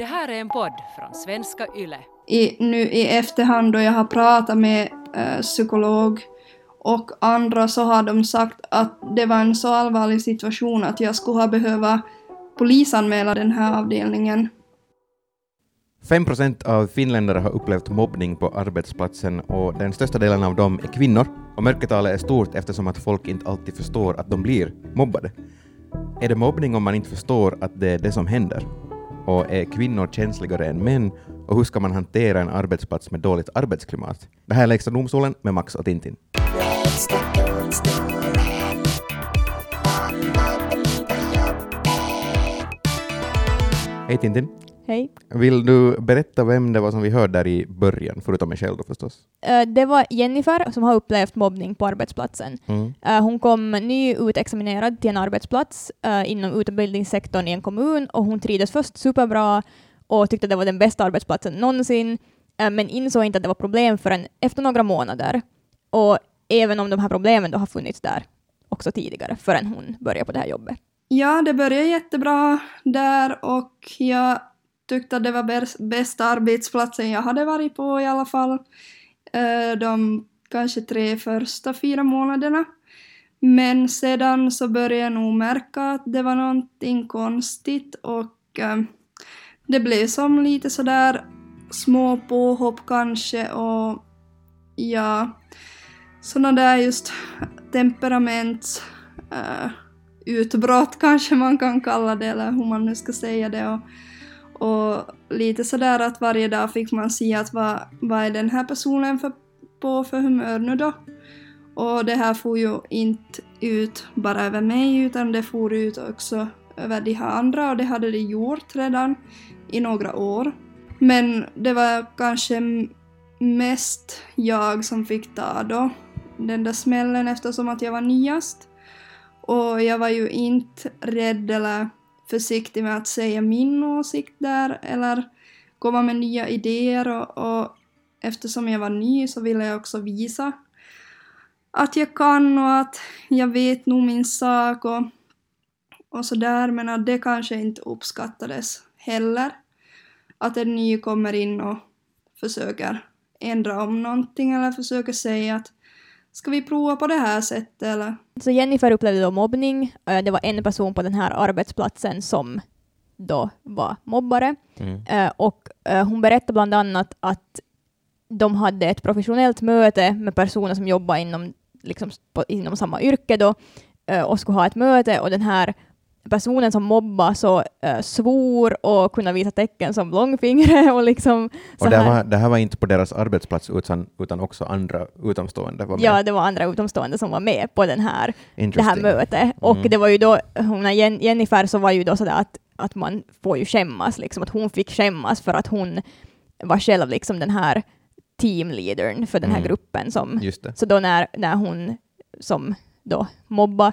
Det här är en podd från svenska YLE. I, nu i efterhand då jag har pratat med eh, psykolog och andra så har de sagt att det var en så allvarlig situation att jag skulle ha behövt polisanmäla den här avdelningen. 5 procent av finländare har upplevt mobbning på arbetsplatsen och den största delen av dem är kvinnor. Och mörkertalet är stort eftersom att folk inte alltid förstår att de blir mobbade. Är det mobbning om man inte förstår att det är det som händer? Och är kvinnor känsligare än män? Och hur ska man hantera en arbetsplats med dåligt arbetsklimat? Det här är Lägsta domstolen med Max och Tintin. Hej Tintin. Hej. Vill du berätta vem det var som vi hörde där i början, förutom mig själv då förstås? Eh, Det var Jennifer som har upplevt mobbning på arbetsplatsen. Mm. Eh, Hon kom nyutexaminerad till en arbetsplats eh, inom utbildningssektorn i en kommun och hon trivdes först superbra och tyckte det var den bästa arbetsplatsen någonsin, men insåg inte att det var problem förrän efter några månader. Och även om de här problemen då har funnits där också tidigare, förrän hon började på det här jobbet. Ja, det började jättebra där och jag tyckte att det var bästa arbetsplatsen jag hade varit på i alla fall. Eh, de kanske tre första fyra månaderna. Men sedan så började jag nog märka att det var någonting konstigt och eh, det blev som lite sådär små påhopp kanske och ja, sådana där just temperamentsutbrott eh, utbrott kanske man kan kalla det eller hur man nu ska säga det och, och lite sådär att varje dag fick man se att vad, vad är den här personen för, på för humör nu då? Och det här får ju inte ut bara över mig utan det får ut också över de här andra och det hade det gjort redan i några år. Men det var kanske mest jag som fick ta då den där smällen eftersom att jag var nyast. Och jag var ju inte rädd eller försiktig med att säga min åsikt där eller komma med nya idéer och, och eftersom jag var ny så ville jag också visa att jag kan och att jag vet nog min sak och, och sådär men att det kanske inte uppskattades heller. Att en ny kommer in och försöker ändra om någonting eller försöker säga att ska vi prova på det här sättet eller Så Jennifer upplevde då mobbning. Eh, Det var en person på den här arbetsplatsen som då var mobbare. Mm. Eh, och eh, hon berättade bland annat att de hade ett professionellt möte med personer som jobbar inom, liksom, inom samma yrke då, och skulle ha ett möte och den här personen som mobbade så eh, svor och kunde visa tecken som långfingre och liksom så Och det här, var, det här var inte på deras arbetsplats utan, utan också andra utomstående var med. Ja, det var andra utomstående som var med på den här, det här mötet. Och Mm. det var ju då, hon, Jennifer så var ju då sådär att, att man får ju skämmas, liksom, att hon fick skämmas för att hon var själv liksom den här teamleadern för den här Mm. gruppen. Som, så då när, när hon som då mobba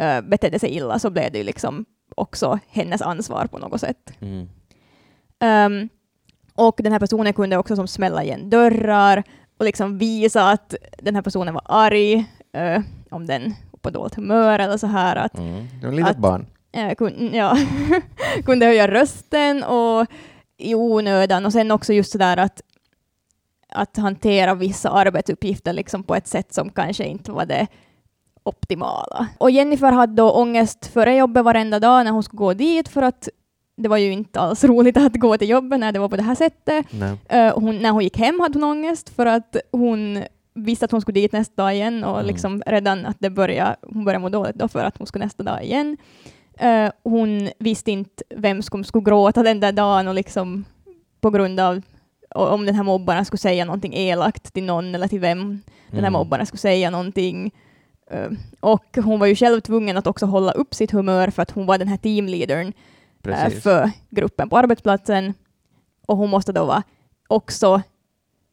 uh, betedde sig illa så blev det ju liksom också hennes ansvar på något sätt. Mm. Ehm, och den här personen kunde också som smälla igen dörrar och liksom visa att den här personen var arg, eh, om den på dåligt humör eller så här. Att, Mm. Det var litet barn. eh, kun, ja, kunde höja rösten och i onödan och sen också just sådär att att hantera vissa arbetsuppgifter liksom på ett sätt som kanske inte var det optimala. Och Jennifer hade då ångest före jobbet varenda dag när hon skulle gå dit för att det var ju inte alls roligt att gå till jobbet när det var på det här sättet. Eh, hon, när hon gick hem hade hon ångest för att hon visste att hon skulle dit nästa dag igen och Mm. liksom redan att det började, hon började må dåligt då för att hon skulle nästa dag igen. Eh, hon visste inte vem som skulle gråta den där dagen och liksom på grund av om den här mobbaren skulle säga någonting elakt till någon eller till vem den här Mm. mobbaren skulle säga någonting. Eh, och hon var ju själv tvungen att också hålla upp sitt humör för att hon var den här teamleadern eh, Precis. för gruppen på arbetsplatsen. Och hon måste då vara också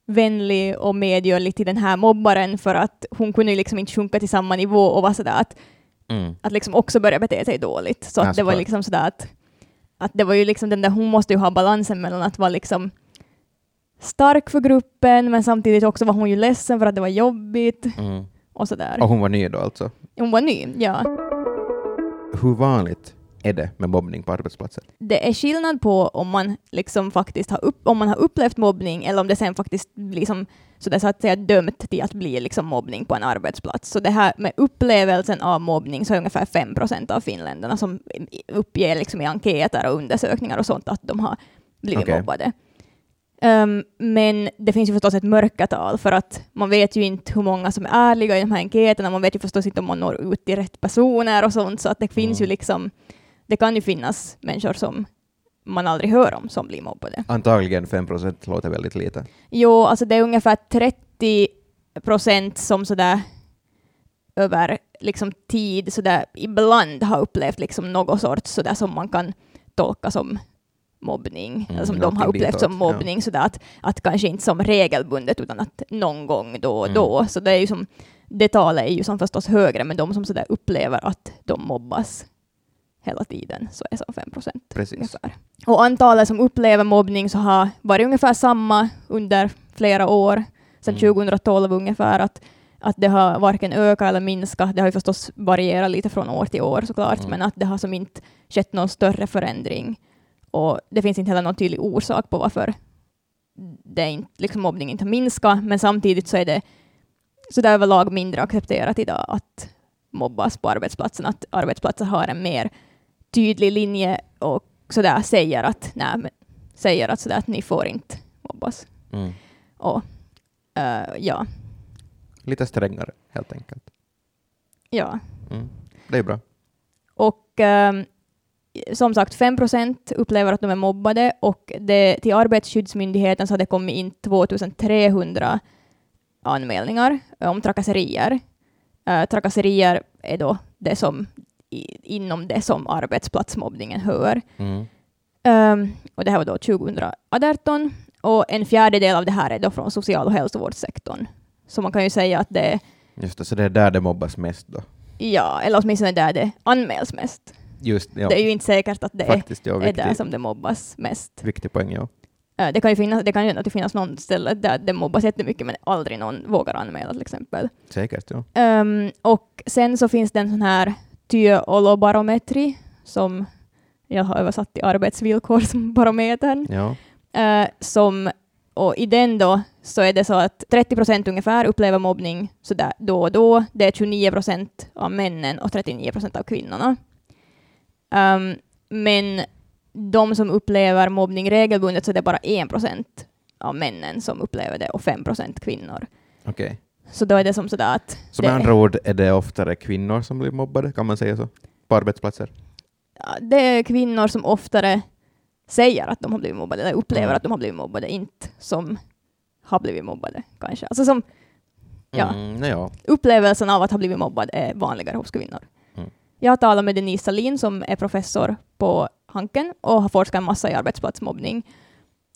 vänlig och medgörlig till den här mobbaren för att hon kunde ju liksom inte sjunka till samma nivå och vara sådär att, Mm. att liksom också börja bete sig dåligt. Så Ja, att det var liksom sådär att, att det var ju liksom den där, hon måste ju ha balansen mellan att vara liksom stark för gruppen men samtidigt också var hon ju ledsen för att det var jobbigt Mm. Och sådär. Och hon var ny då alltså. Hon var ny, ja. Hur vanligt är det med mobbning på arbetsplatser? Det är skillnad på om man liksom faktiskt har, upp, om man har upplevt mobbning eller om det sen faktiskt blir som, så det är så att säga dömt till att bli liksom mobbning på en arbetsplats. Så det här med upplevelsen av mobbning så är ungefär 5 procent av finländarna som uppger liksom i enkäter och undersökningar och sånt att de har blivit Okej. mobbade. Um, men det finns ju förstås ett mörkertal, för att man vet ju inte hur många som är ärliga i de här enkäterna, man vet ju förstås inte om man når ut till rätt personer och sånt, så att det finns Mm. ju liksom, det kan ju finnas människor som man aldrig hör om som blir mobbade. Antagligen 5 procent låter väldigt lite. Jo, alltså det är ungefär 30 procent som sådär över liksom tid sådär ibland har upplevt liksom något sorts sådär som man kan tolka som mobbning, Mm, som de någonting har upplevt som ditåt, ja. mobbning, sådär att, att kanske inte som regelbundet utan att någon gång då och Mm. då. Så det är ju som, det talet är ju som förstås högre, men de som sådär upplever att de mobbas hela tiden så är så 5 procent. Och antalet som upplever mobbning så har varit ungefär samma under flera år, sedan Mm. 2012 ungefär, att, att det har varken ökat eller minskat. Det har ju förstås varierat lite från år till år såklart, Mm. men att det har som inte skett någon större förändring. Och det finns inte heller någon tydlig orsak på varför det inte, liksom mobbning inte har minskat, men samtidigt så är det så där överlag mindre accepterat idag att mobbas på arbetsplatsen, att arbetsplatser har en mer tydlig linje och sådär säger att, nej, men, säger att, sådär att ni får inte mobbas. Mm. Och, eh, ja, Lite strängare, helt enkelt. ja. Mm. Det är bra. Och ehm, som sagt, 5 procent upplever att de är mobbade och det, till Arbetsskyddsmyndigheten så har det kommit in 2300 anmälningar om trakasserier. Eh, trakasserier är då det som i, inom det som arbetsplatsmobbningen hör. Mm. Ehm, och det här var då 2018 och en fjärdedel av det här är då från social och hälsovårdssektorn. Så man kan ju säga att det är, Just det, så det är där det mobbas mest då. ja, eller åtminstone där det anmäls mest. Just, ja. Det är ju inte säkert att det är Faktiskt, ja, är där som det mobbas mest. viktig poäng, ja. Det kan ju finnas, det kan ju att finnas någon ställe där det mobbas jättemycket men aldrig någon vågar anmäla till exempel. Säkert, ja. Ehm, och sen så finns det en sån här työolobarometri som jag har översatt till arbetsvillkorsbarometern. ja. Eh, som, och i den då så är det så att 30 procent ungefär upplever mobbning så där då och då. Det är 29 procent av männen och 39 procent av kvinnorna. Ehm, men de som upplever mobbning regelbundet så är det bara 1 procent av männen som upplever det och 5 procent kvinnor. Okej. Så då är det som sådär att Så det, med andra ord är det oftare kvinnor som blir mobbade, kan man säga så? På arbetsplatser? ja, det är kvinnor som oftare säger att de har blivit mobbade eller upplever Mm. att de har blivit mobbade, inte som har blivit mobbade kanske. Alltså som Ja. Mm, nej, ja. upplevelsen av att ha blivit mobbad är vanligare hos kvinnor. Jag har talat med Denise Salin som är professor på Hanken och har forskat en massa i arbetsplatsmobbning.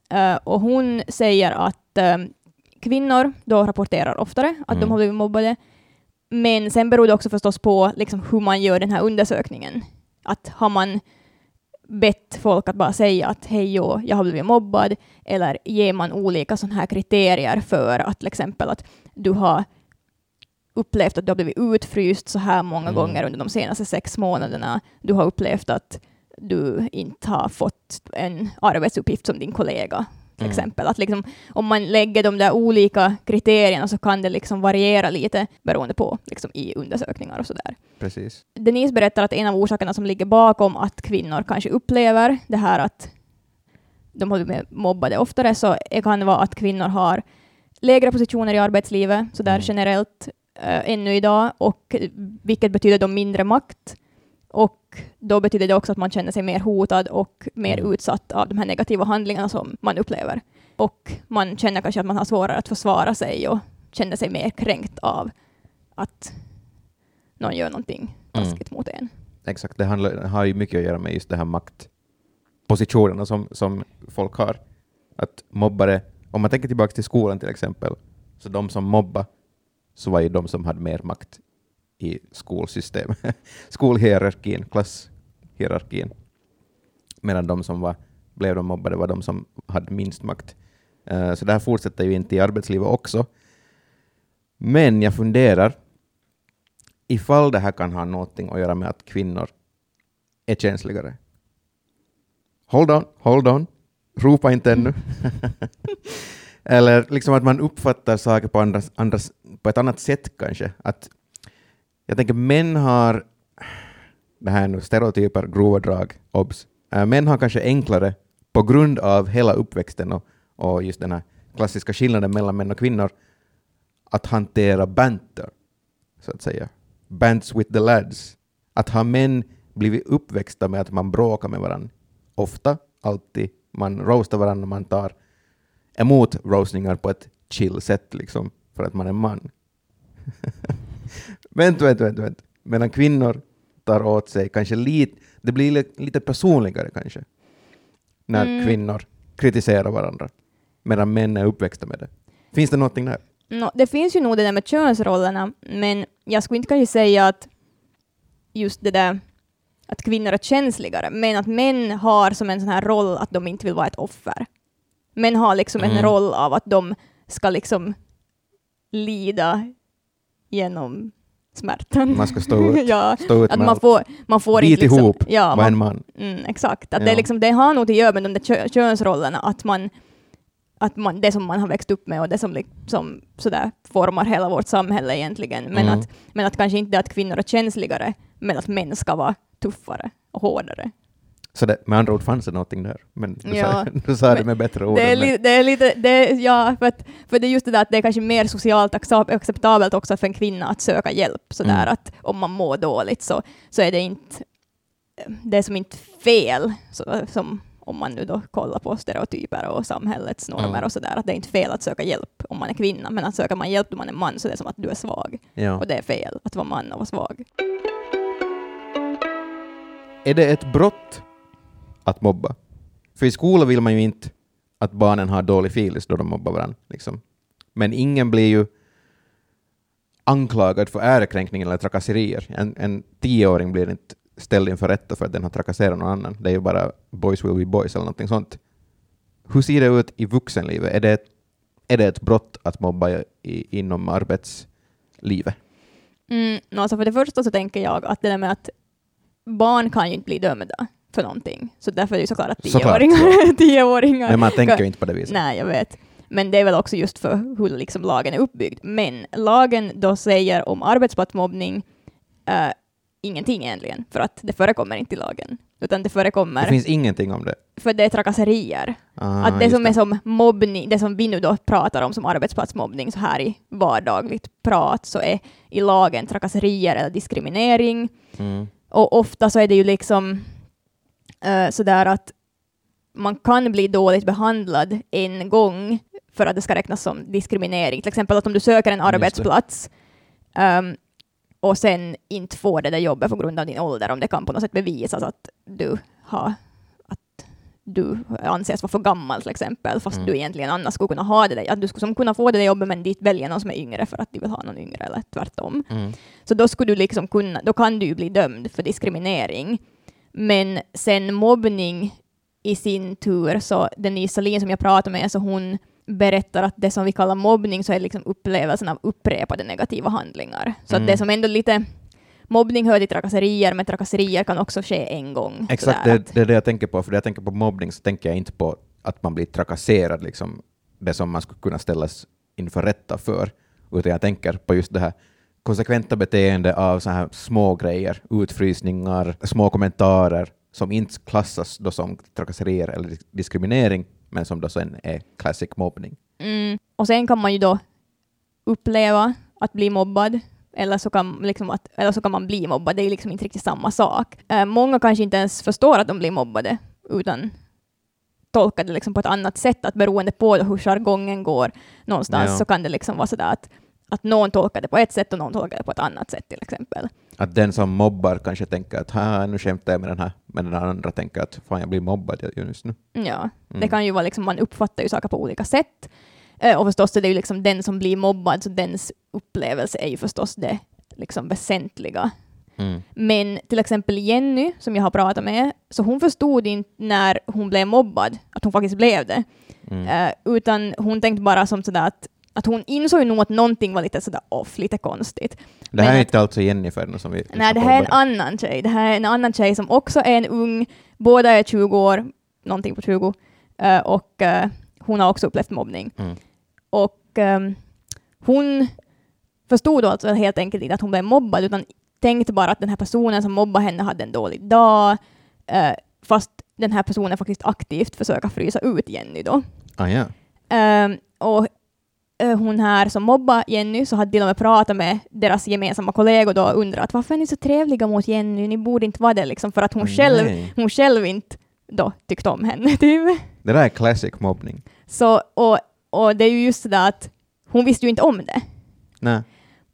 Eh, och hon säger att eh, kvinnor då rapporterar oftare att de Mm. har blivit mobbade. Men sen beror det också förstås på liksom, hur man gör den här undersökningen. Att har man bett folk att bara säga att hej, jo, jag har blivit mobbad, eller ger man olika sådana här kriterier för att till exempel att du har upplevt att du har blivit utfryst så här många Mm. gånger under de senaste sex månaderna. Du har upplevt att du inte har fått en arbetsuppgift som din kollega. Till Mm. exempel. Att liksom, om man lägger de där olika kriterierna så kan det liksom variera lite beroende på liksom, i undersökningar och sådär. Precis. Denise berättar att en av orsakerna som ligger bakom att kvinnor kanske upplever det här att de har blivit mobbade oftare, så det kan vara att kvinnor har lägre positioner i arbetslivet, så där Mm. generellt äh, ännu idag, och vilket betyder då mindre makt. Och då betyder det också att man känner sig mer hotad och mer Mm. utsatt av de här negativa handlingarna som man upplever. Och man känner kanske att man har svårare att försvara sig och känner sig mer kränkt av att någon gör någonting Mm. taskigt mot en. Exakt, det handlar, har ju mycket att göra med just det här maktpositionerna som, som folk har. Att mobbare, om man tänker tillbaka till skolan till exempel, så de som mobba så var ju de som hade mer makt i skolsystemet, skolhierarkin, klasshierarkin. Medan de som var, blev de mobbade var de som hade minst makt. Eh, så det här fortsätter ju inte i arbetslivet också. Men jag funderar ifall det här kan ha någonting att göra med att kvinnor är känsligare. Hold on, hold on. Ropa inte ännu. Eller liksom att man uppfattar saker på, andras, andras, på ett annat sätt kanske. Att jag tänker män har, det här är nu stereotyper, grova drag, obs. Äh, män har kanske enklare på grund av hela uppväxten och, och just den här klassiska skillnaden mellan män och kvinnor att hantera banter, så att säga. Bants with the lads. Att ha män blivit uppväxta med att man bråkar med varandra, ofta, alltid, man roastar varandra, man tar emot roastningar på ett chill sätt, liksom, för att man är man. vänt, vänt, vänt, vänt. Medan kvinnor tar åt sig kanske lite, det blir li- lite personligare kanske, när Mm. kvinnor kritiserar varandra, medan män är uppväxta med det. Finns det någonting där? Nå, det finns ju nog det där med könsrollerna, men jag skulle inte kanske säga att just det där att kvinnor är känsligare, men att män har som en sån här roll att de inte vill vara ett offer. Män har liksom en Mm. roll av att de ska liksom lida genom smärtan. Man ska stå ut, ja, stå ut att man får, man får Bit liksom, ihop, ja, Var en man. Mm, exakt. Att Ja. det, liksom, det har nog att göra med de där kö könsrollerna, att man, att man, det som man har växt upp med och det som liksom, sådär, formar hela vårt samhälle egentligen. Men, Mm. att, men att kanske inte att kvinnor är känsligare, men att män ska vara tuffare och hårdare. Så det, med andra ord fanns det någonting där, men du Ja, sa, du sa det med bättre ord. Det är, li, det är lite, det, ja, för, att, för det är just det där att det är kanske mer socialt accep- acceptabelt också för en kvinna att söka hjälp. Sådär Mm. att om man mår dåligt så, så är det inte, det är som inte fel, så, som om man nu då kollar på stereotyper och samhällets normer Mm. och sådär, att det är inte fel att söka hjälp om man är kvinna, men att söker man hjälp då man är man så det är som att du är svag. ja. Och det är fel att vara man och vara svag. Är det ett brott att mobba? För i skolan vill man ju inte att barnen har dålig filis då de mobbar varandra. Liksom. Men ingen blir ju anklagad för ärekränkning eller trakasserier. En, en tioåring blir inte ställd inför rätta för att den har trakasserat någon annan. Det är ju bara boys will be boys eller någonting sånt. Hur ser det ut i vuxenlivet? Är det ett, är det ett brott att mobba i, inom arbetslivet? Mm, alltså för det första så tänker jag att det där med att barn kan ju inte bli dömda för någonting. Så därför är det såklart att tioåringar, tioåringar Men man tänker ju inte på det viset. Nej, jag vet. Men det är väl också just för hur liksom lagen är uppbyggd. Men lagen då säger om arbetsplatsmobbning äh, ingenting egentligen, för att det förekommer inte i lagen. Utan det förekommer, Det finns ingenting om det. för det är trakasserier. Ah, att det som är som mobbning, det som vi nu då pratar om som arbetsplatsmobbning så här i vardagligt prat, så är i lagen trakasserier eller diskriminering. Mm. Och ofta så är det ju liksom uh, sådär att man kan bli dåligt behandlad en gång för att det ska räknas som diskriminering. Till exempel att om du söker en arbetsplats um, och sen inte får det där jobbet på grund av din ålder, om det kan på något sätt bevisas att du har att du anses vara för gammal till exempel, fast Mm. du egentligen annars skulle kunna ha det där, att du skulle kunna få det där jobbet men dit väljer någon som är yngre för att de vill ha någon yngre eller tvärtom. Mm. Så då skulle du liksom kunna, då kan du bli dömd för diskriminering. Men sen mobbning i sin tur, så Denise Salin som jag pratade med, så hon berättar att det som vi kallar mobbning så är liksom upplevelsen av upprepade negativa handlingar. Så Mm. att det som ändå lite Mobbning hör till trakasserier, men trakasserier kan också ske en gång. Exakt, det, det är det jag tänker på. För när jag tänker på mobbning så tänker jag inte på att man blir trakasserad, liksom, det som man skulle kunna ställas inför rätta för, utan jag tänker på just det här konsekventa beteende av så här små grejer, utfrysningar, små kommentarer som inte klassas då som trakasserier eller dis- diskriminering, men som då sen är classic mobbning. Mm. Och sen kan man ju då uppleva att bli mobbad, eller så kan, liksom att, eller så kan man bli mobbad. Det är liksom inte riktigt samma sak. Eh, många kanske inte ens förstår att de blir mobbade, utan tolkar det liksom på ett annat sätt, att beroende på hur jargongen går någonstans Ja. så kan det liksom vara sådär att, att någon tolkar det på ett sätt och någon tolkar det på ett annat sätt till exempel. Att den som mobbar kanske tänker att "Haha, nu skämtar jag med den här, men den andra tänker att fan jag blir mobbad just nu. Ja, det Mm. kan ju vara liksom, man uppfattar ju saker på olika sätt. Eh, och förstås är det ju liksom den som blir mobbad, så dens upplevelse är ju förstås det liksom väsentliga. Mm. Men till exempel Jenny, som jag har pratat med, så hon förstod inte när hon blev mobbad, att hon faktiskt blev det. Mm. Eh, utan hon tänkte bara som sådär att att hon insåg ju nog att någonting var lite sådär off, lite konstigt. Det här Men är att- inte alltså Jennifer som vi Nej, det här är en annan tjej. Det här är en annan tjej som också är en ung, båda är 20 år, någonting på 20, eh, och eh, hon har också upplevt mobbning. Mm. Och ehm, hon förstod då alltså helt enkelt inte att hon blev mobbad, utan tänkte bara att den här personen som mobbade henne hade en dålig dag, eh, fast den här personen faktiskt aktivt försöker frysa ut Jenny då. Ah, ja. Ehm, och hon här som mobbar Jenny så hade till och med pratat med deras gemensamma kollegor då och undrat varför är ni så trevliga mot Jenny, ni borde inte vara det liksom för att hon, själv, Nej. hon själv inte då tyckte om henne. Typ. Det där är classic mobbning. Så, och, och det är ju just så där att hon visste ju inte om det. Nej.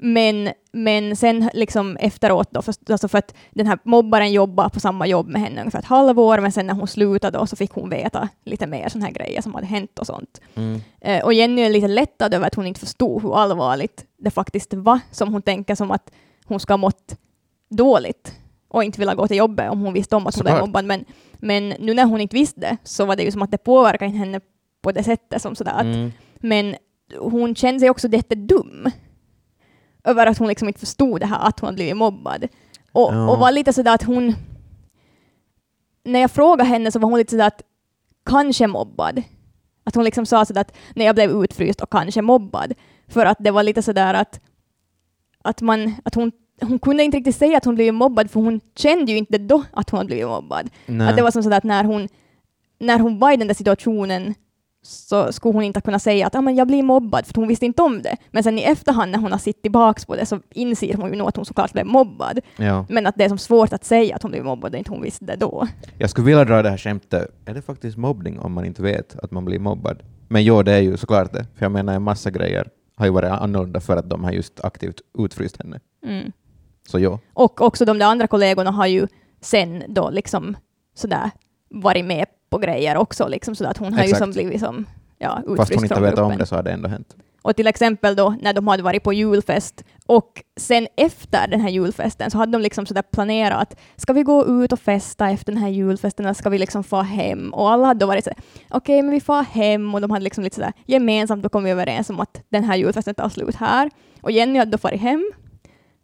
Men, men sen liksom efteråt då, för, alltså för att den här mobbaren jobbade på samma jobb med henne ungefär ett halvår, men sen när hon slutade då så fick hon veta lite mer sådana här grejer som hade hänt och sånt. Mm. Eh, och Jenny är lite lättad över att hon inte förstod hur allvarligt det faktiskt var, som hon tänker som att hon ska ha mått dåligt och inte vilja gå till jobbet om hon visste om att hon blev mobbad. Men, men nu när hon inte visste så var det ju som att det påverkade henne på det sättet som sådär att Mm. men hon kände sig också jättedum över att hon liksom inte förstod det här att hon hade blivit mobbad. Och, Ja. och var lite sådär att hon... När jag frågade henne så var hon lite sådär att kanske mobbad. Att hon liksom sa sådär att när jag blev utfryst och kanske mobbad. För att det var lite sådär att, att, man, att hon, hon kunde inte riktigt säga att hon blivit mobbad för hon kände ju inte då att hon hade blivit mobbad. Nej. Att det var som sådär att när hon, när hon var i den där situationen så skulle hon inte kunna säga att ah, men jag blir mobbad, för hon visste inte om det. Men sen i efterhand när hon har sett tillbaks på det så inser hon ju nog att hon såklart blev mobbad. Ja. Men att det är som svårt att säga att hon blev mobbad, inte hon visste det då. Jag skulle vilja dra det här skämtet. Är det faktiskt mobbning om man inte vet att man blir mobbad? Men jo, det är ju såklart det. För jag menar, en massa grejer har ju varit annorlunda för att de har just aktivt utfryst henne. Mm. Så jo. Och också de där andra kollegorna har ju sen då liksom sådär varit med på grejer också, liksom sådär att hon har ju Exakt. som blivit som ja, Fast hon inte vet om det så har det ändå hänt. Och till exempel då när de hade varit på julfest och sen efter den här julfesten så hade de liksom sådär planerat att ska vi gå ut och festa efter den här julfesten eller ska vi liksom få hem? Och alla hade då varit så okej men vi får hem och de hade liksom lite sådär gemensamt då kommit överens om att den här julfesten tar slut här. Och Jenny hade då farit hem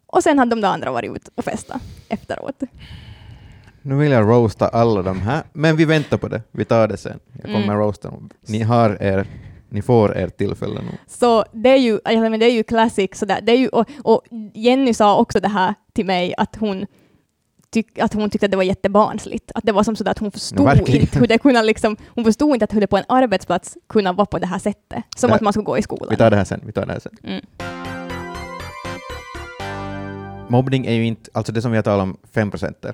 och sen hade de andra varit ut och festa efteråt. Nu vill jag roasta alla de här, men vi väntar på det. Vi tar det sen. Jag kommer Mm. roasta dem. Ni har er, ni får er tillfälle nu. Så det är ju, menar, det är ju classic sådär. Det är ju, och, och Jenny sa också det här till mig att hon, tyck, att hon tyckte att det var jättebarnsligt. Att det var som sådär att hon förstod verkligen. inte hur det kunde liksom, hon förstod inte att hur det på en arbetsplats kunde vara på det här sättet. Som Det- att man skulle gå i Vi skolan. tar det här sen. Vi tar det här sen. Mm. Mobbning är ju inte, alltså det som vi har talat om, 5 procenter.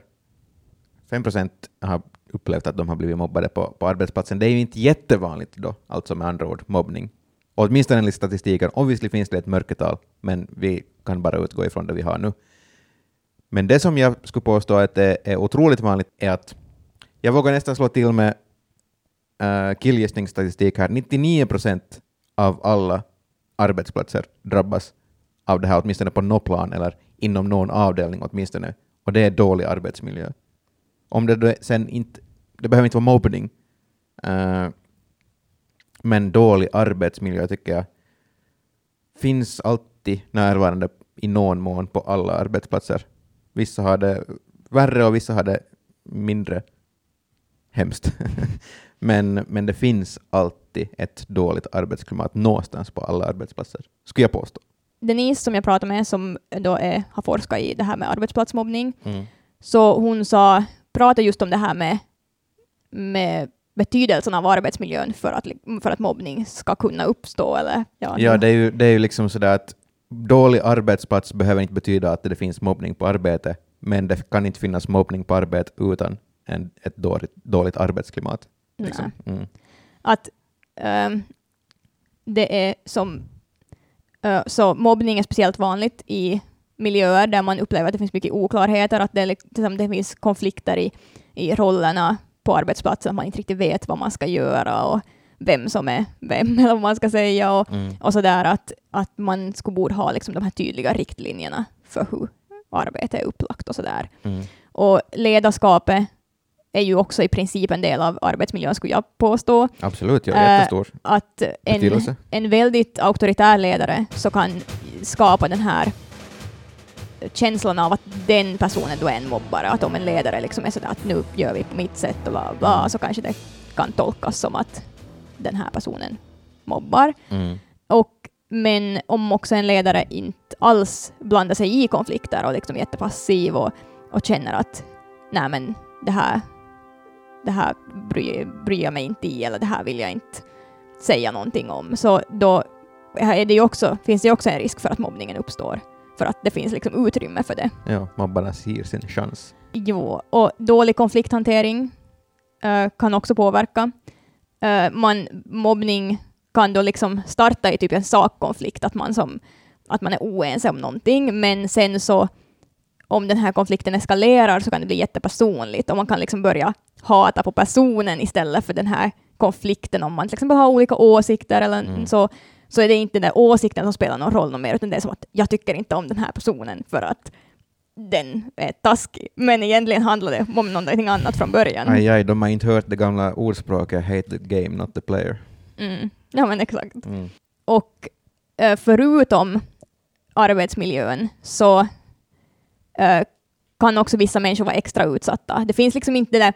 5 procent har upplevt att de har blivit mobbade på, på arbetsplatsen. Det är ju inte jättevanligt då, alltså med andra ord, mobbning. Och åtminstone enligt statistiken, obviously finns det ett mörkertal, men vi kan bara utgå ifrån det vi har nu. Men det som jag skulle påstå att det är otroligt vanligt är att jag vågar nästan slå till med uh, killgissningsstatistik här. 99 procent av alla arbetsplatser drabbas av det här, åtminstone på något plan eller inom någon avdelning åtminstone. Och det är dålig arbetsmiljö. Om det sen inte, det behöver inte vara mobbning, eh, men dålig arbetsmiljö tycker jag finns alltid närvarande i någon mån på alla arbetsplatser. Vissa har det värre och vissa har det mindre hemskt. men, men det finns alltid ett dåligt arbetsklimat någonstans på alla arbetsplatser, skulle jag påstå. Denise som jag pratade med, som då är, har forskat i det här med arbetsplatsmobbning, Mm. så hon sa, pratade just om det här med, med betydelsen av arbetsmiljön för att, för att mobbning ska kunna uppstå. Eller, ja, Ja, det är ju, det är ju liksom sådär att dålig arbetsplats behöver inte betyda att det finns mobbning på arbete, men det kan inte finnas mobbning på arbete utan en, ett dåligt, dåligt arbetsklimat. Liksom. Mm. att ehm, det är som... eh, så mobbning är speciellt vanligt i miljöer där man upplever att det finns mycket oklarheter, att det, är liksom, det finns konflikter i, i rollerna på arbetsplatsen, att man inte riktigt vet vad man ska göra och vem som är vem, eller vad man ska säga, och, Mm. och sådär att, att man skulle borde ha liksom, de här tydliga riktlinjerna för hur arbetet är upplagt och sådär. Mm. Och ledarskapet är ju också i princip en del av arbetsmiljön, skulle jag påstå. Absolut, ja, Äh, jättestor Att en, betydelse. en väldigt auktoritär ledare så kan skapa den här känslan av att den personen då är en mobbare. Att om en ledare liksom är sådär att nu gör vi på mitt sätt och bla bla, så kanske det kan tolkas som att den här personen mobbar. Mm. Och, men om också en ledare inte alls blandar sig i konflikter och liksom är jättepassiv och, och känner att nej men det här, det här bryr, bryr jag mig inte i eller det här vill jag inte säga någonting om. Så då är det också, finns det också en risk för att mobbningen uppstår. För att det finns liksom utrymme för det. Ja, mobbarna ser sin chans. Jo, och dålig konflikthantering eh, kan också påverka. Eh, man, mobbning kan då liksom starta i typ en sakkonflikt, att man, som, att man är oense om någonting, men sen så om den här konflikten eskalerar så kan det bli jättepersonligt och man kan liksom börja hata på personen istället för den här konflikten. Om man till exempel har olika åsikter eller Mm. så, så är det inte den där åsikten som spelar någon roll någon mer, utan det är som att jag tycker inte om den här personen för att den är taskig. Men egentligen handlar det om någonting annat från början. Aj, aj, de har inte hört det gamla ordspråket hate the game, not the player. Mm. Ja, men exakt. Mm. Och eh, förutom arbetsmiljön så eh, kan också vissa människor vara extra utsatta. Det finns liksom inte det där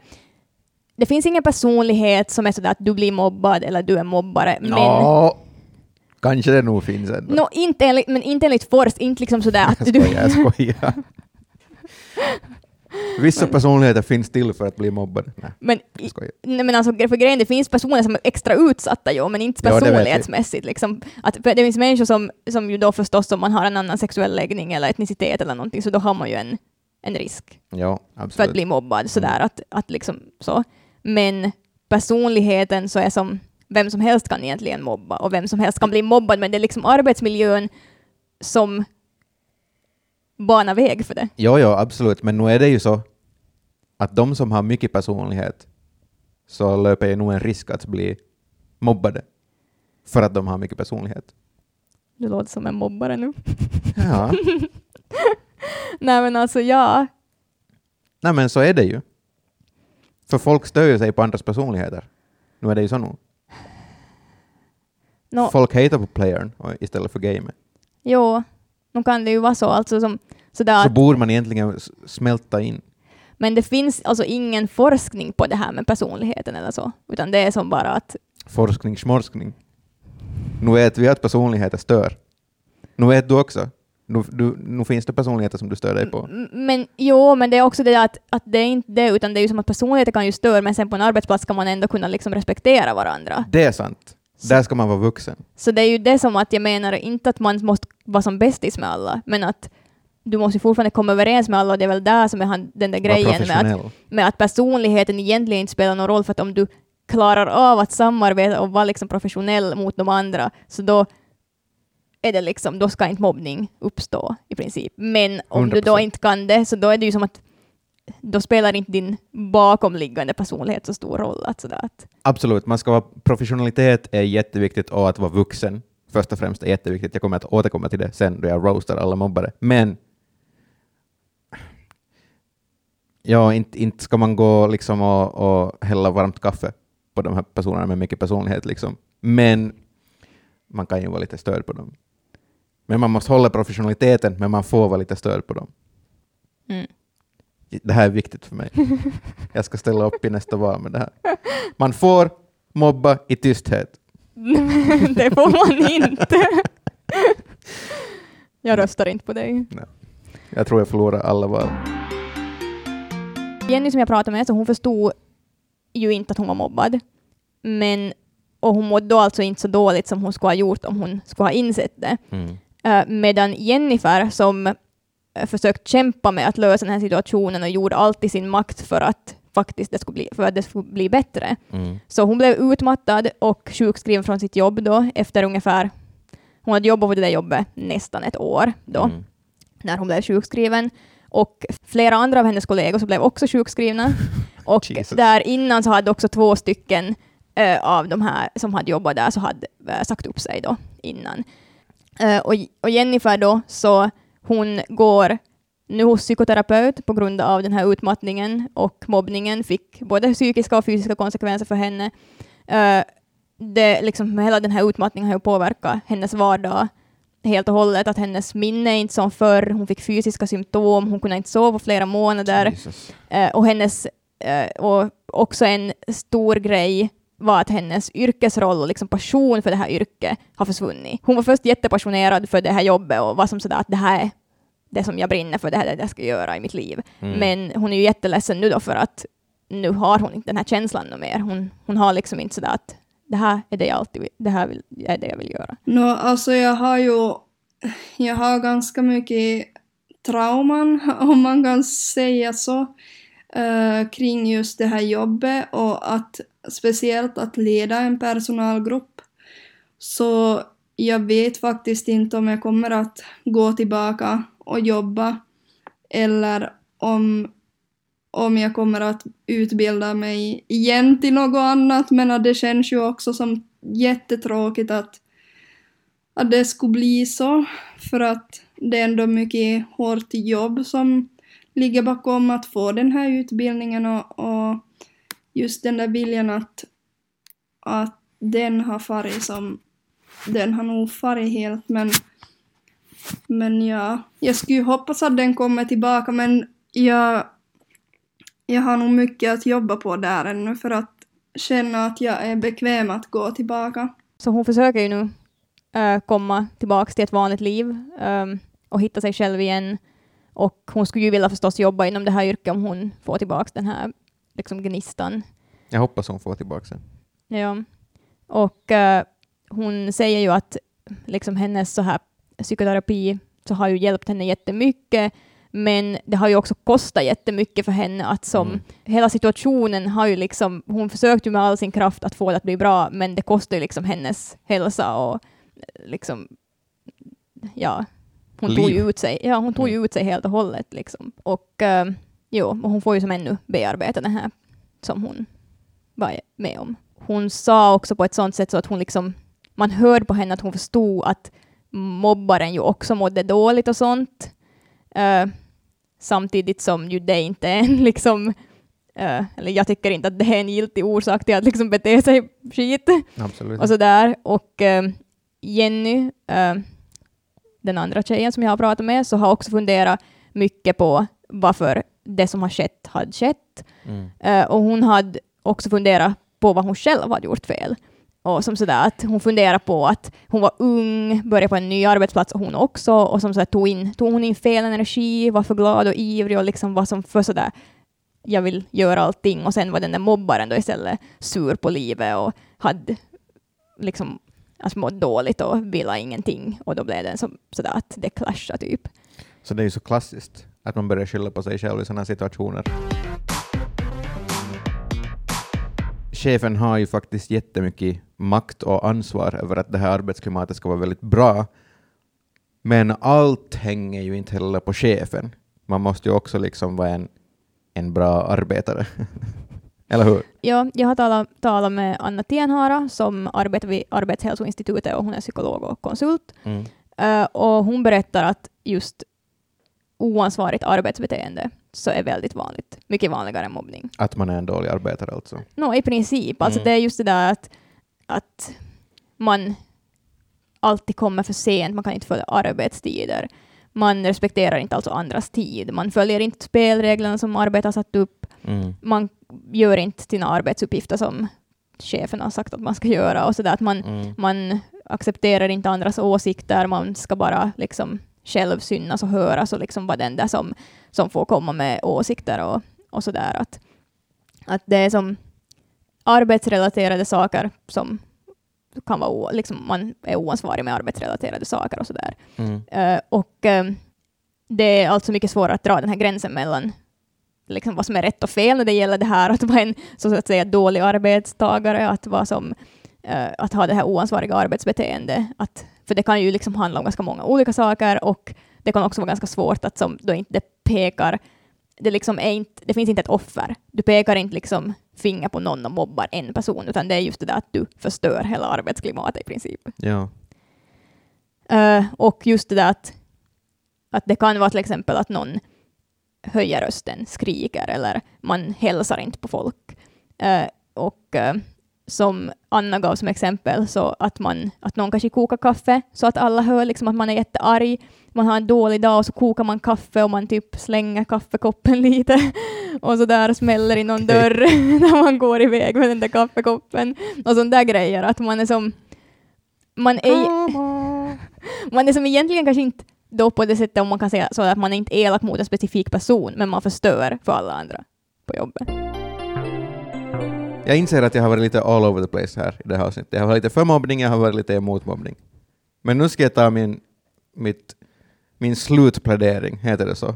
det finns ingen personlighet som är sådär att du blir mobbad eller du är mobbare. Men, kanske det nog finns ändå. no, inte enligt, men inte enligt Forst, inte liksom sådär att jag du... skojar, jag skojar. Vissa personligheter finns till för att bli mobbade. Nej, Men, jag i, nej, men alltså, för grejen, det finns personer som är extra utsatta, jo, men inte Ja, personlighetsmässigt. Liksom, att, det finns människor som, som ju då förstås, om man har en annan sexuell läggning eller etnicitet eller någonting, så då har man ju en, en risk Ja, för att bli mobbad. Sådär, att, att liksom, så. Men personligheten så är som vem som helst kan egentligen mobba och vem som helst kan bli mobbad, men det är liksom arbetsmiljön som banar väg för det. Ja, ja, absolut, men nu är det ju så att de som har mycket personlighet så löper ju nog en risk att bli mobbade för att de har mycket personlighet. Du låter som en mobbare nu. Ja, Nej men alltså ja, nej men så är det ju. För folk stör ju sig på andras personligheter. Nu är det ju så nu. No, Folk hatar på playern istället för gamet. jo, nu kan det ju vara så. Alltså som, sådär Så att, borde man egentligen smälta in. men det finns alltså ingen forskning på det här med personligheten eller så, utan det är som bara att Forskning, smorskning. Nu vet vi att personligheter stör. Nu vet du också. Nu, du, nu finns det personligheter som du stör dig på. Men jo, men det är också det att, att det är inte det, utan det är ju som att personligheter kan ju störa, men sen på en arbetsplats ska man ändå kunna liksom respektera varandra. Det är sant. Där ska man vara vuxen. Så det är ju det som att jag menar inte att man måste vara som bästis med alla, men att du måste fortfarande komma överens med alla och det är väl där som är den där grejen med att, med att personligheten egentligen inte spelar någon roll för att om du klarar av att samarbeta och vara liksom professionell mot de andra, så då är det liksom, då ska inte mobbning uppstå i princip. Men om du då 100%. inte kan det, så då är det ju som att då spelar inte din bakomliggande personlighet så stor roll. Att sådär att, Absolut, man ska vara, professionalitet är jätteviktigt och att vara vuxen först och främst är jätteviktigt. Jag kommer att återkomma till det sen då jag roastar alla mobbare. Men ja, inte, inte ska man gå liksom och, och hälla varmt kaffe på de här personerna med mycket personlighet. Liksom. Men man kan ju vara lite störd på dem. Men man måste hålla professionaliteten, men man får vara lite störd på dem. mm. Det här är viktigt för mig. Jag ska ställa upp i nästa val med det här. Man får mobba i tysthet. det får man inte. jag röstar inte på dig. Jag tror jag förlorar alla val. Jenny som jag pratade med, så hon förstod ju inte att hon var mobbad. Men, och hon mådde då alltså inte så dåligt som hon skulle ha gjort om hon skulle ha insett det. Mm. Eh, medan Jennifer som uh, försökt kämpa med att lösa den här situationen och gjorde allt i sin makt för att faktiskt det skulle bli, för att det skulle bli bättre. Mm. Så hon blev utmattad och sjukskriven från sitt jobb då efter ungefär, hon hade jobbat på det där jobbet nästan ett år då Mm. när hon blev sjukskriven. Och flera andra av hennes kollegor så blev också sjukskrivna. Och Jesus. där innan så hade också två stycken eh, av de här som hade jobbat där så hade eh, sagt upp sig då innan. Eh, och, och Jennifer då, så hon går nu hos psykoterapeut på grund av den här utmattningen och mobbningen fick både psykiska och fysiska konsekvenser för henne. Uh, det, liksom, hela den här utmattningen har ju påverkat hennes vardag helt och hållet, att hennes minne är inte som förr, hon fick fysiska symptom, hon kunde inte sova flera månader. Uh, och hennes, uh, och också en stor grej var att hennes yrkesroll och liksom passion för det här yrket har försvunnit. Hon var först jättepassionerad för det här jobbet och var som sådär att det här är det som jag brinner för, det här är det jag ska göra i mitt liv. Mm. Men hon är ju jätteledsen nu då för att nu har hon inte den här känslan mer. Hon, hon har liksom inte sådär att det här är det jag alltid vill, det här är det jag vill göra. No, alltså jag har ju, jag har ganska mycket trauman, om man kan säga så, uh, kring just det här jobbet och att speciellt att leda en personalgrupp. Så jag vet faktiskt inte om jag kommer att gå tillbaka och jobba eller om, om jag kommer att utbilda mig igen till något annat men det känns ju också som jättetråkigt att, att det skulle bli så för att det är ändå mycket hårt jobb som ligger bakom att få den här utbildningen och, och just den där viljan att, att den har farit som den har nog farit helt men men ja, jag skulle ju hoppas att den kommer tillbaka men jag, jag har nog mycket att jobba på där ännu för att känna att jag är bekväm att gå tillbaka. Så hon försöker ju nu äh, komma tillbaka till ett vanligt liv ähm, och hitta sig själv igen. Och hon skulle ju vilja förstås jobba inom det här yrket om hon får tillbaka den här liksom, gnistan. Jag hoppas hon får tillbaka den. Ja. Och äh, hon säger ju att liksom hennes så här psykoterapi så har ju hjälpt henne jättemycket, men det har ju också kostat jättemycket för henne att som mm. hela situationen har ju liksom, hon försökte ju med all sin kraft att få det att bli bra, men det kostar ju liksom hennes hälsa och liksom, ja, hon Liv. tog ju ut sig, ja, hon tog ju mm. ut sig helt och hållet liksom. Och uh, jo, och hon får ju som ännu bearbeta det här som hon var med om. Hon sa också på ett sånt sätt så att hon liksom, man hörde på henne att hon förstod att mobbaren ju också mådde dåligt och sånt. Uh, samtidigt som ju det inte är en liksom, uh, eller jag tycker inte att det är en giltig orsak till att liksom bete sig skit. Absolut. Och sådär. Och uh, Jenny, den andra tjejen som jag har pratat med, så har också funderat mycket på varför det som har skett hade skett. Mm. och hon hade också funderat på vad hon själv hade gjort fel. Och som sådär att hon funderade på att hon var ung, började på en ny arbetsplats och hon också, och som sådär tog, in, tog hon in fel energi, var för glad och ivrig och liksom var som för sådär jag vill göra allting och sen var den där mobbaren då istället sur på livet och hade liksom alltså mått dåligt och ville ingenting och då blev det som sådär att det clashade typ. Så det är ju så klassiskt att man börjar skylla på sig själv i sådana situationer. chefen har ju faktiskt jättemycket makt och ansvar över att det här arbetsklimatet ska vara väldigt bra. Men allt hänger ju inte heller på chefen. Man måste ju också liksom vara en, en bra arbetare. Eller hur? Ja, jag har talat, talat med Anna Tienhara som arbetar vid Arbetshälsoinstitutet och hon är psykolog och konsult. Mm. Uh, och hon berättar att just oansvarigt arbetsbeteende så är väldigt vanligt. Mycket vanligare än mobbning. Att man är en dålig arbetare alltså? No, i princip. Alltså mm. det är just det där att, att man alltid kommer för sent, man kan inte följa arbetstider. Man respekterar inte alltså andras tid. Man följer inte spelreglerna som arbetet har satt upp. Mm. Man gör inte sina arbetsuppgifter som chefen har sagt att man ska göra. Och så där, att man, mm. man accepterar inte andras åsikter, man ska bara liksom själv synas och höras och liksom vara den där som, som får komma med åsikter och, och sådär. Att, att det är som arbetsrelaterade saker som kan vara, liksom, man är oansvarig med arbetsrelaterade saker och sådär. Mm. Uh, och uh, det är alltså mycket svårare att dra den här gränsen mellan liksom, vad som är rätt och fel när det gäller det här att vara en så att säga dålig arbetstagare, att, vara som, uh, att ha det här oansvariga arbetsbeteende. Att för det kan ju liksom handla om ganska många olika saker och det kan också vara ganska svårt att som då inte pekar det, liksom är inte, det finns inte ett offer. Du pekar inte liksom finger på någon och mobbar en person, utan det är just det där att du förstör hela arbetsklimatet i princip. Ja. Uh, och just det där att, att det kan vara till exempel att någon höjer rösten, skriker eller man hälsar inte på folk. Eh, och eh, som Anna gav som exempel, så att, man, att någon kanske kokar kaffe så att alla hör liksom att man är jättearg, man har en dålig dag och så kokar man kaffe och man typ slänger kaffekoppen lite och så där smäller i någon Okej. dörr när man går iväg med den där kaffekoppen och sådana där grejer. Att man är som... Man är, man är som egentligen kanske inte då på det sättet om man kan säga så att man är inte elak mot en specifik person, men man förstör för alla andra på jobbet. Jag inser att jag har varit lite all over the place här i det här avsnittet. Jag har varit lite för mobbning, jag har varit lite emot mobbning. Men nu ska jag ta min, mitt, min slutplädering, heter det så?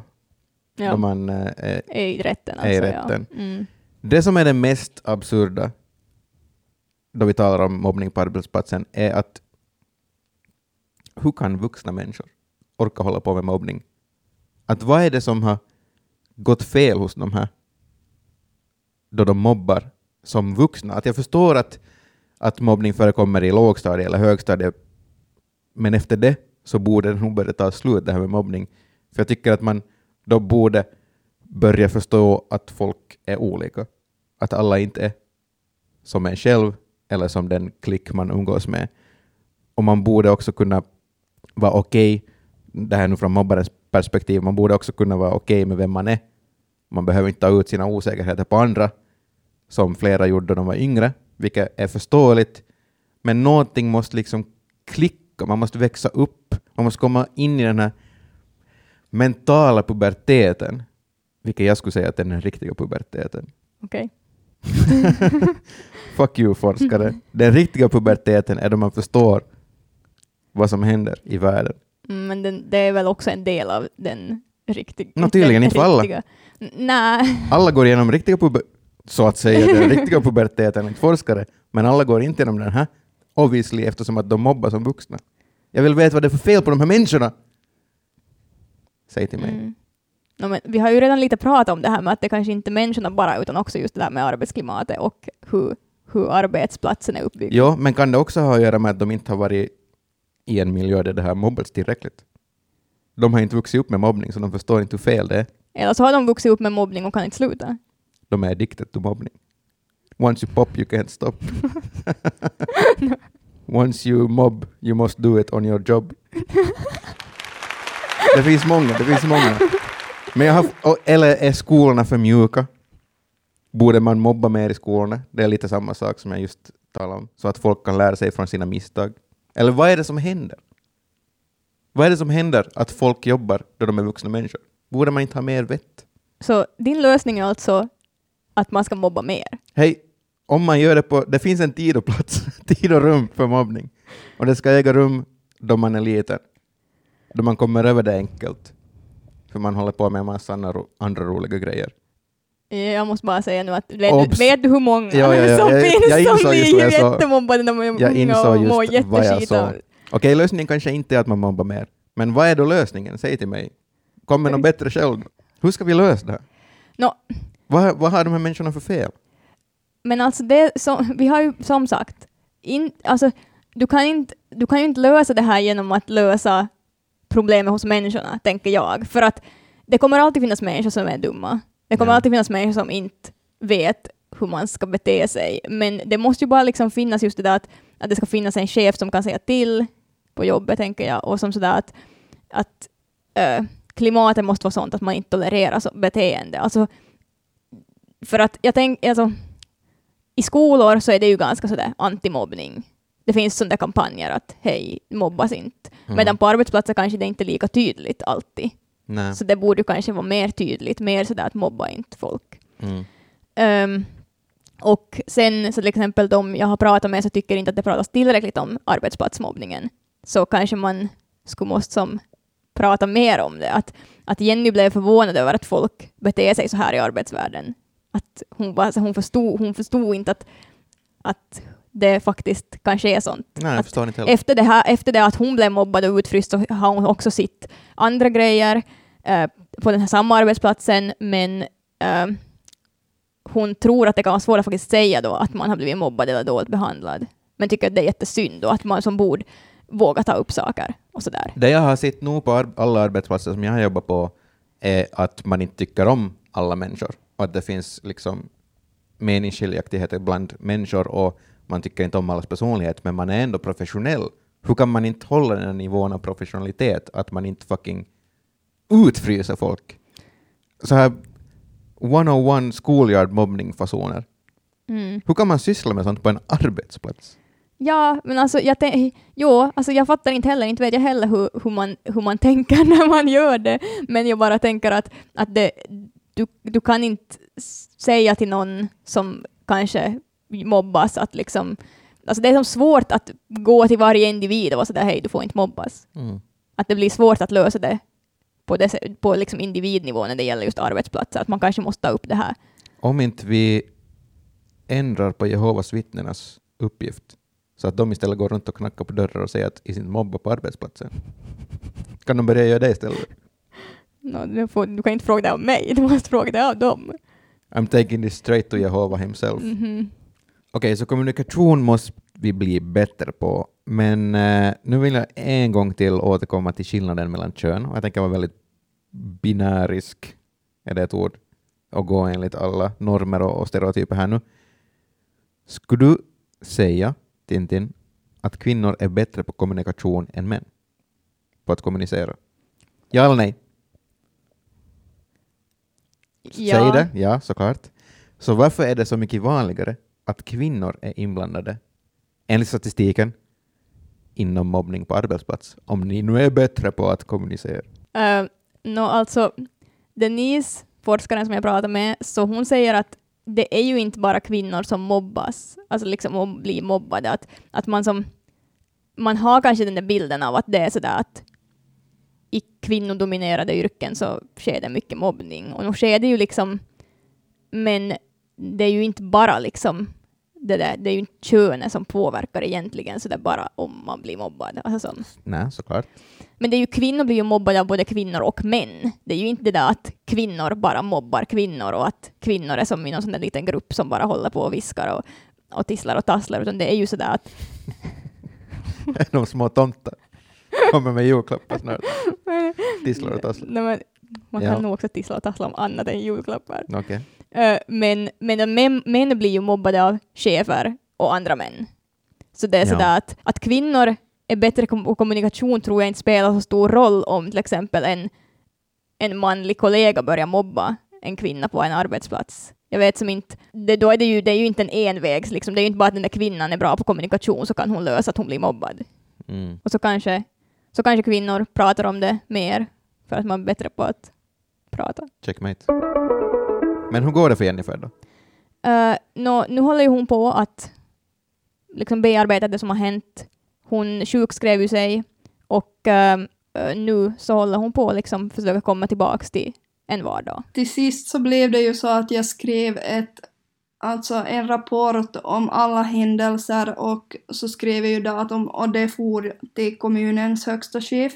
Ja. Då man, eh, är- i rätten. är i Alltså, rätten. Ja. Mm. det som är det mest absurda då vi talar om mobbning på arbetsplatsen är att hur kan vuxna människor orka hålla på med mobbning? Att vad är det som har gått fel hos de här då de mobbar som vuxna? Att jag förstår att, att mobbning förekommer i lågstadiet eller högstadiet, men efter det så borde det nog börja ta slut det här med mobbning. För jag tycker att man då borde börja förstå att folk är olika. Att alla inte är som en själv eller som den klick man umgås med. Och man borde också kunna vara okej, det här är nu från mobbarens perspektiv, man borde också kunna vara okej med vem man är. Man behöver inte ta ut sina osäkerheter på andra, som flera gjorde då de var yngre, vilket är förståeligt. Men någonting måste liksom klicka, man måste växa upp, man måste komma in i den här mentala puberteten, vilket jag skulle säga att är den riktiga puberteten. Okej. Fuck you forskare. Den riktiga puberteten är då man förstår vad som händer i världen. Mm, men den, det är väl också en del av den riktiga... Tydligen inte för alla. Nej. Alla går igenom riktiga puber... så att säga, den riktiga puberteten enligt forskare, men alla går inte igenom den här, obviously, eftersom att de mobbar som vuxna. Jag vill veta vad det är för fel på de här människorna. Säg till mig. Mm. No, men vi har ju redan lite pratat om det här med att det kanske inte är människorna bara, utan också just det där med arbetsklimatet och hur, hur arbetsplatsen är uppbyggd. Jo, men kan det också ha att göra med att de inte har varit i en miljö där det har mobbats tillräckligt? De har inte vuxit upp med mobbning, så de förstår inte hur fel det är. Eller så har de vuxit upp med mobbning och kan inte sluta. De är addicted to mobbning. Once you pop, you can't stop. Once you mob, you must do it on your job. det finns många, det finns många. Men jag har, eller är skolorna för mjuka? Borde man mobba mer i skolorna? Det är lite samma sak som jag just talade om, så att folk kan lära sig från sina misstag. Eller vad är det som händer? Vad är det som händer att folk jobbar då de är vuxna människor? Borde man inte ha mer vett? Så din lösning är alltså att man ska mobba mer. Hej, om man gör det på... Det finns en tid och plats, tid och rum för mobbning. Och det ska äga rum då man är liten. Då man kommer över det enkelt. För man håller på med en massa andra, andra roliga grejer. Jag måste bara säga nu att vet, vet du hur många Ja, ja, ja. som Jag- finns jag som just vad blir jag jättemobbade när de är Jag unga och mår jag jätteskit Okej, lösningen kanske inte är att man mobbar mer. Men vad är då lösningen? Säg till mig. Kom med något bättre själv. Hur ska vi lösa det här? Nå, Vad, vad har de här människorna för fel? Men alltså det som, vi har ju som sagt, in, alltså, du, kan inte, du kan ju inte lösa det här genom att lösa problemet hos människorna, tänker jag. För att det kommer alltid finnas människor som är dumma. Det kommer Ja. alltid finnas människor som inte vet hur man ska bete sig. Men det måste ju bara liksom finnas just det där att, att det ska finnas en chef som kan säga till på jobbet, tänker jag. Och som sådär att, att äh, klimatet måste vara sånt att man inte tolererar så beteende. Alltså, för att jag tänker, alltså, i skolor så är det ju ganska sådär antimobbning. Det finns sådana kampanjer att hej, mobbas inte. Mm. Medan på arbetsplatser kanske det inte är lika tydligt alltid. Nej. Så det borde kanske vara mer tydligt, mer sådär att mobba inte folk. Mm. Ehm, och sen så till exempel de jag har pratat med så tycker inte att det pratas tillräckligt om arbetsplatsmobbningen. Så kanske man skulle måste som prata mer om det. Att, att Jenny blev förvånad över att folk beter sig så här i arbetsvärlden. Att hon, var, alltså hon, förstod, hon förstod inte att, att det faktiskt kanske är sånt. Nej, efter det, här, efter det att hon blev mobbad och utfryst så har hon också sitt andra grejer eh, på den här samma arbetsplatsen, men eh, hon tror att det kan vara svårt att faktiskt säga då att man har blivit mobbad eller dåligt behandlad. Men tycker att det är jättesynd och att man som borde våga ta upp saker och sådär. Det jag har sett nu på alla arbetsplatser som jag har jobbat på är att man inte tycker om alla människor att det finns liksom meningsskiljaktigheter bland människor och man tycker inte om allas personlighet, men man är ändå professionell. Hur kan man inte hålla den här nivån av professionalitet att man inte fucking utfryser folk? Så här 101 schoolyard mobbning-fasoner. Mm. Hur kan man syssla med sånt på en arbetsplats? Ja, men alltså jag, jo, alltså jag fattar inte heller, inte vet jag heller hur, hur, man, hur man tänker när man gör det, men jag bara tänker att, att det, du, du kan inte säga till någon som kanske mobbas att liksom, alltså det är som svårt att gå till varje individ och vara sådär hej, du får inte mobbas. Mm. Att det blir svårt att lösa det på, det, på liksom individnivå när det gäller just arbetsplatser, att man kanske måste ta upp det här. Om inte vi ändrar på Jehovas vittnenas uppgift så att de istället går runt och knackar på dörrar och säger att i sin mobba på arbetsplatsen. Kan de börja göra det istället? Nå, du, får, du kan inte fråga det av mig, du måste fråga det av dem. I'm taking this straight to Jehova himself. Mhm. Okej, så kommunikation måste vi bli bättre på, men eh, nu vill jag en gång till återkomma till skillnaden mellan kön. Jag tänker vara väldigt binärisk, är det ett ord, och gå enligt alla normer och, och stereotyper här nu. Skulle du säga, Tintin, att kvinnor är bättre på kommunikation än män? På att kommunicera? Ja eller nej? Säg det, ja såklart. Så varför är det så mycket vanligare att kvinnor är inblandade, enligt statistiken, inom mobbning på arbetsplats? Om ni nu är bättre på att kommunicera. Uh, no, alltså, Denise, forskaren som jag pratade med, så hon säger att det är ju inte bara kvinnor som mobbas, alltså liksom blir mobbade, att, att man som man har kanske den där bilden av att det är sådär att i kvinnodominerade yrken så sker det mycket mobbning, och nu sker det ju liksom, men det är ju inte bara liksom det, där, det är ju inte könet som påverkar egentligen, så det är bara om man blir mobbad. Alltså som, Nej, såklart. men det är ju kvinnor blir ju mobbade av både kvinnor och män. Det är ju inte det där att kvinnor bara mobbar kvinnor och att kvinnor är som i någon sån där liten grupp som bara håller på och viskar och, och tisslar och tasslar, utan det är ju sådär att De små tomtar kommer med julklappar snart. Tisslar och tasslar. Nej, men man Ja. kan nog också tissla och tassla om annat än julklappar. Okej. Eh, men men män, män blir ju mobbade av chefer och andra män. Så det är Ja. sådär att, att kvinnor är bättre på kommunikation tror jag inte spelar så stor roll om till exempel en, en manlig kollega börjar mobba en kvinna på en arbetsplats. Jag vet som inte, det, då är det, ju, det är ju inte en envägs, liksom. det är ju inte bara att den där kvinnan är bra på kommunikation så kan hon lösa att hon blir mobbad. Mm. Och så kanske, så kanske kvinnor pratar om det mer för att man är bättre på att prata. Checkmate. Men hur går det för Jennifer då? Uh, nå, nu håller ju hon på att liksom bearbeta det som har hänt. Hon sjukskrev ju sig och eh, eh, nu så håller hon på att liksom försöka komma tillbaka till en vardag. Till sist så blev det ju så att jag skrev ett, alltså en rapport om alla händelser och så skrev jag ju datum och det for till kommunens högsta chef.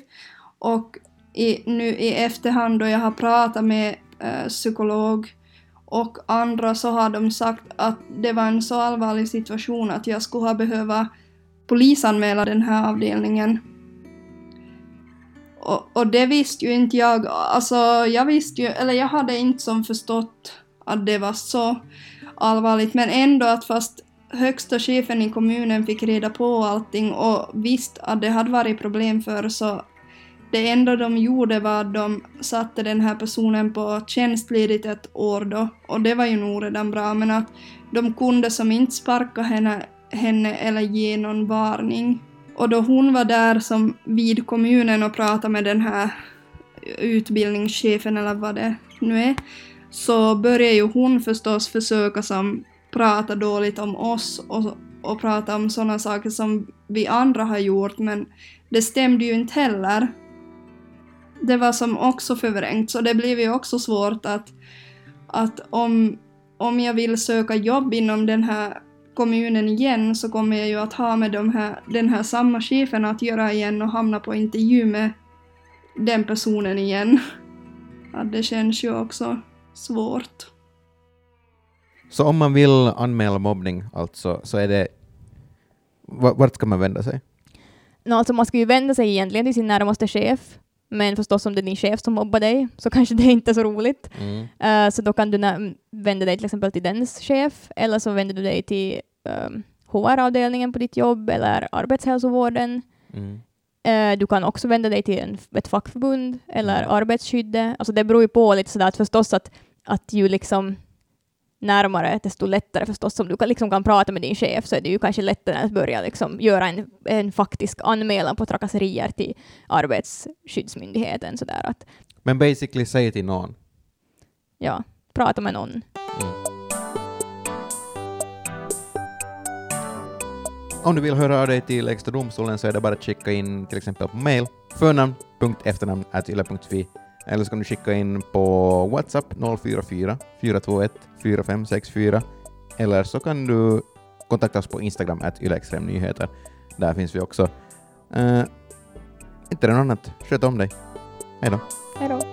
Och i, nu i efterhand då jag har pratat med eh, psykolog och andra så har de sagt att det var en så allvarlig situation att jag skulle ha behövt polisanmäla den här avdelningen. Och, och det visste ju inte jag. Alltså, jag visste ju, eller jag hade inte som förstått att det var så allvarligt, men ändå att fast högsta chefen i kommunen fick reda på allting och visste att det hade varit problem för så det enda de gjorde var att de satte den här personen på tjänstledigt ett år då och det var ju nog redan bra men att de kunde som inte sparka henne, henne eller ge någon varning. Och då hon var där som vid kommunen och pratade med den här utbildningschefen eller vad det nu är, så började ju hon förstås försöka som prata dåligt om oss och, och prata om sådana saker som vi andra har gjort, men det stämde ju inte heller. Det var som också förvrängt, så det blev ju också svårt att, att om, om jag vill söka jobb inom den här kommunen igen så kommer jag ju att ha med de här, den här samma chefen att göra igen och hamna på intervju med den personen igen. Ja, det känns ju också svårt. Så om man vill anmäla mobbning alltså, så är det... va- Vart ska man vända sig? Nå, alltså man ska ju vända sig egentligen till sin närmaste chef, Men förstås om det är din chef som mobbar dig så kanske det inte är så roligt. Mm. Eh, så då kan du vända dig till exempel till dens chef eller så vänder du dig till um, HR-avdelningen på ditt jobb eller arbetshälsovården. Mm. Eh, du kan också vända dig till en, ett fackförbund eller arbetsskyddet. Alltså det beror ju på lite sådär att förstås att, att ju liksom närmare, desto lättare förstås. Om du kan, liksom kan prata med din chef så är det ju kanske lättare att börja liksom göra en, en faktisk anmälan på trakasserier till Arbetsskyddsmyndigheten. Sådär att, Men basically, säg till någon. ja, prata med någon. Om du vill höra av dig till Lägsta domstolen så är det bara att skicka in till exempel på mail förnamn.efternamn.yle.fi eller så kan du skicka in på WhatsApp 044 421 4564 eller så kan du kontakta oss på Instagram at ylextremnyheter. Där finns vi också. Uh, inte det något annat. Sköt om dig. Hej då. Hej då.